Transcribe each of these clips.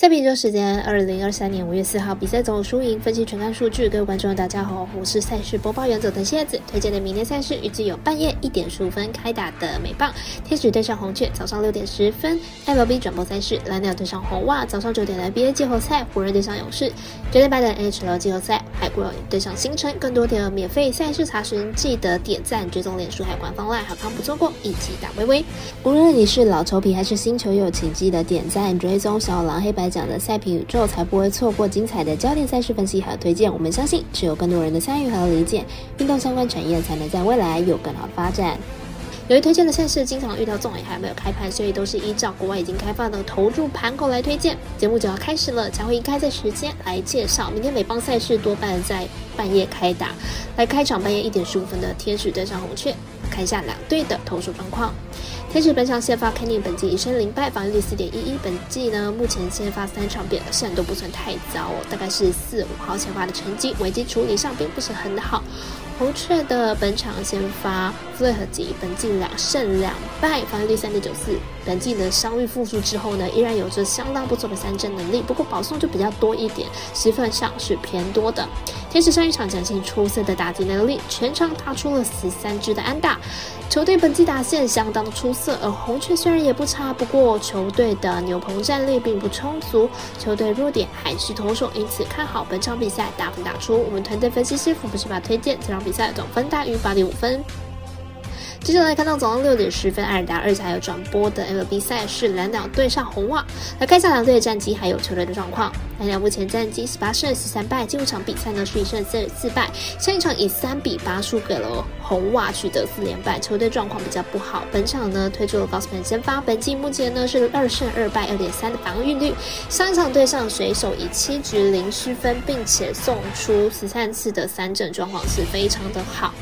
赛比周时间，二零二三年五月四号比赛总有输赢分析全看数据。各位观众大家好，我是赛事播报员佐藤蝎子，推荐的明天赛事预计有半夜一点十五分开打的美棒天使对上红雀，早上六点十分 MLB 转播赛事蓝鸟对上红袜，早上九点的 NBA 季后赛湖人对上勇士，九点半的 NHL 季后赛海龟对上星辰。更多的免费赛事查询，记得点赞、追踪脸书、海官方 LINE，，好康不错过，一起打微微。无论你是老球皮还是新球友，请记得点赞、追踪小狼黑白。讲的赛评宇宙，才不会错过精彩的焦点赛事分析和推荐。我们相信，只有更多人的参与和理解，运动相关产业才能在未来有更好的发展。由于推荐的赛事经常遇到纵尾还没有开盘，所以都是依照国外已经开放的投注盘口来推荐。节目就要开始了，才会以开赛时间来介绍。明天美邦赛事多半在半夜开打，来开场半夜一点十五分的天使对上红雀，看一下两队的投手状况。天使本场先发 Kenny 本季一胜零败，防御率四点一一。本季呢，目前先发三场表现都不算太糟哦，大概是四五号先发的成绩，危机处理上并不是很好。红雀的本场先发弗雷和吉，本季两胜两败，防御率三点九四。本季的伤愈复苏之后呢，依然有着相当不错的三振能力，不过保送就比较多一点，十分上是偏多的。天使上一场展现出色的打击能力，全场打出了十三支的安打。球队本季打线相当出色，而红雀虽然也不差，不过球队的牛棚战力并不充足，球队弱点还是投手，因此看好本场比赛大分打出。我们团队分析师傅不是把推荐这场比赛总分大于八点五分。接下来看到早上六点十分，艾尔达二才有转播的 MLB 赛事，蓝鸟对上红袜。来看一下两队的战绩，还有球队的状况。蓝鸟目前战绩十八胜十三败，近五场比赛呢是一胜四四败，上一场以三比八输给了红袜，取得四连败，球队状况比较不好。本场呢推出了高斯曼先发，本季目前呢是二胜二败，二点三的防御率。上一场对上水手以七局零失分，并且送出十三次的三振，状况是非常的好。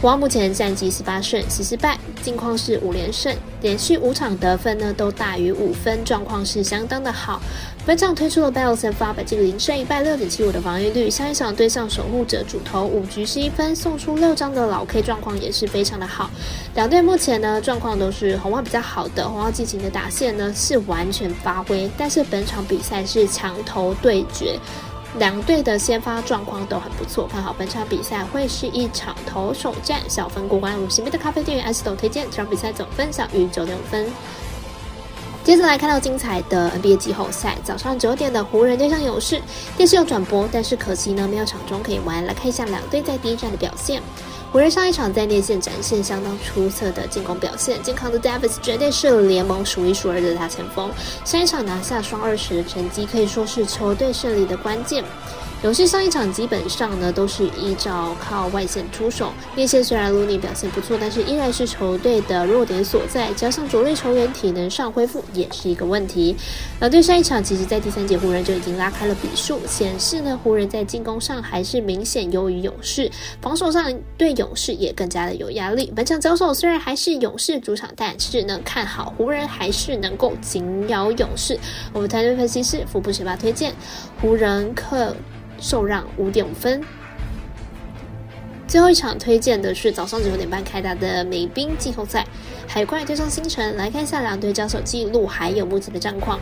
红目前战绩十八胜十四败，近况是五连胜，连续五场得分呢都大于五分，状况是相当的好。本场推出了 Bells and Far，，这个零胜一败，六点七五的防御率。下一场对上守护者主投五局十一分，送出六张的老 K，状况也是非常的好。两队目前呢状况都是红袜比较好的，红袜进行的打线呢是完全发挥，但是本场比赛是强投对决。两队的先发状况都很不错，看好本场比赛会是一场投手战，小分过关。五十米的咖啡店员 S 豆推荐这场比赛总分小于九点五分。接着来看到精彩的 NBA 季后赛，早上九点的湖人对上勇士，电视有转播，但是可惜呢没有场中可以玩。来看一下两队在第一战的表现。湖人上一场在内线展现相当出色的进攻表现，健康的 Davis 绝对是联盟数一数二的大前锋。上一场拿下双二十的成绩，可以说是球队胜利的关键。勇士上一场基本上呢都是依照靠外线出手，内线虽然卢尼表现不错，但是依然是球队的弱点所在。加上主力球员体能上恢复也是一个问题。两队上一场其实在第三节湖人就已经拉开了比数，显示呢湖人在进攻上还是明显优于勇士，防守上对勇士也更加的有压力。本场交手虽然还是勇士主场，但是呢看好湖人还是能够紧咬勇士。我们团队分析师福布学霸推荐湖人克。受让五点五分。最后一场推荐的是早上九点半开打的美兵季后赛，海怪对上星辰。来看一下两队交手记录，还有目前的战况。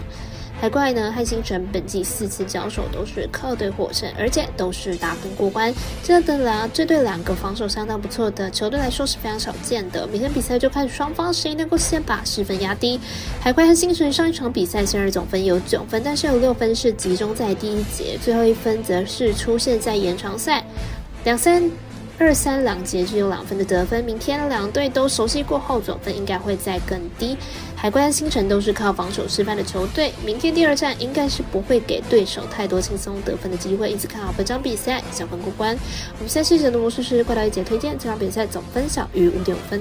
海怪呢和星辰本季四次交手都是客队获胜，而且都是大分过关。这的两这对两个防守相当不错的球队来说是非常少见的。明天比赛就看双方谁能够先把失分压低。海怪和星辰上一场比赛虽然总分有九分，但是有六分是集中在第一节，最后一分则是出现在延长赛两三。二三两节只有两分的得分，明天两队都熟悉过后，总分应该会再更低。海关、星辰都是靠防守吃饭的球队，明天第二战应该是不会给对手太多轻松得分的机会，因此看好本场比赛小分过关。我们下期节的模式是快到一节推荐，这场比赛总分小于五点五分。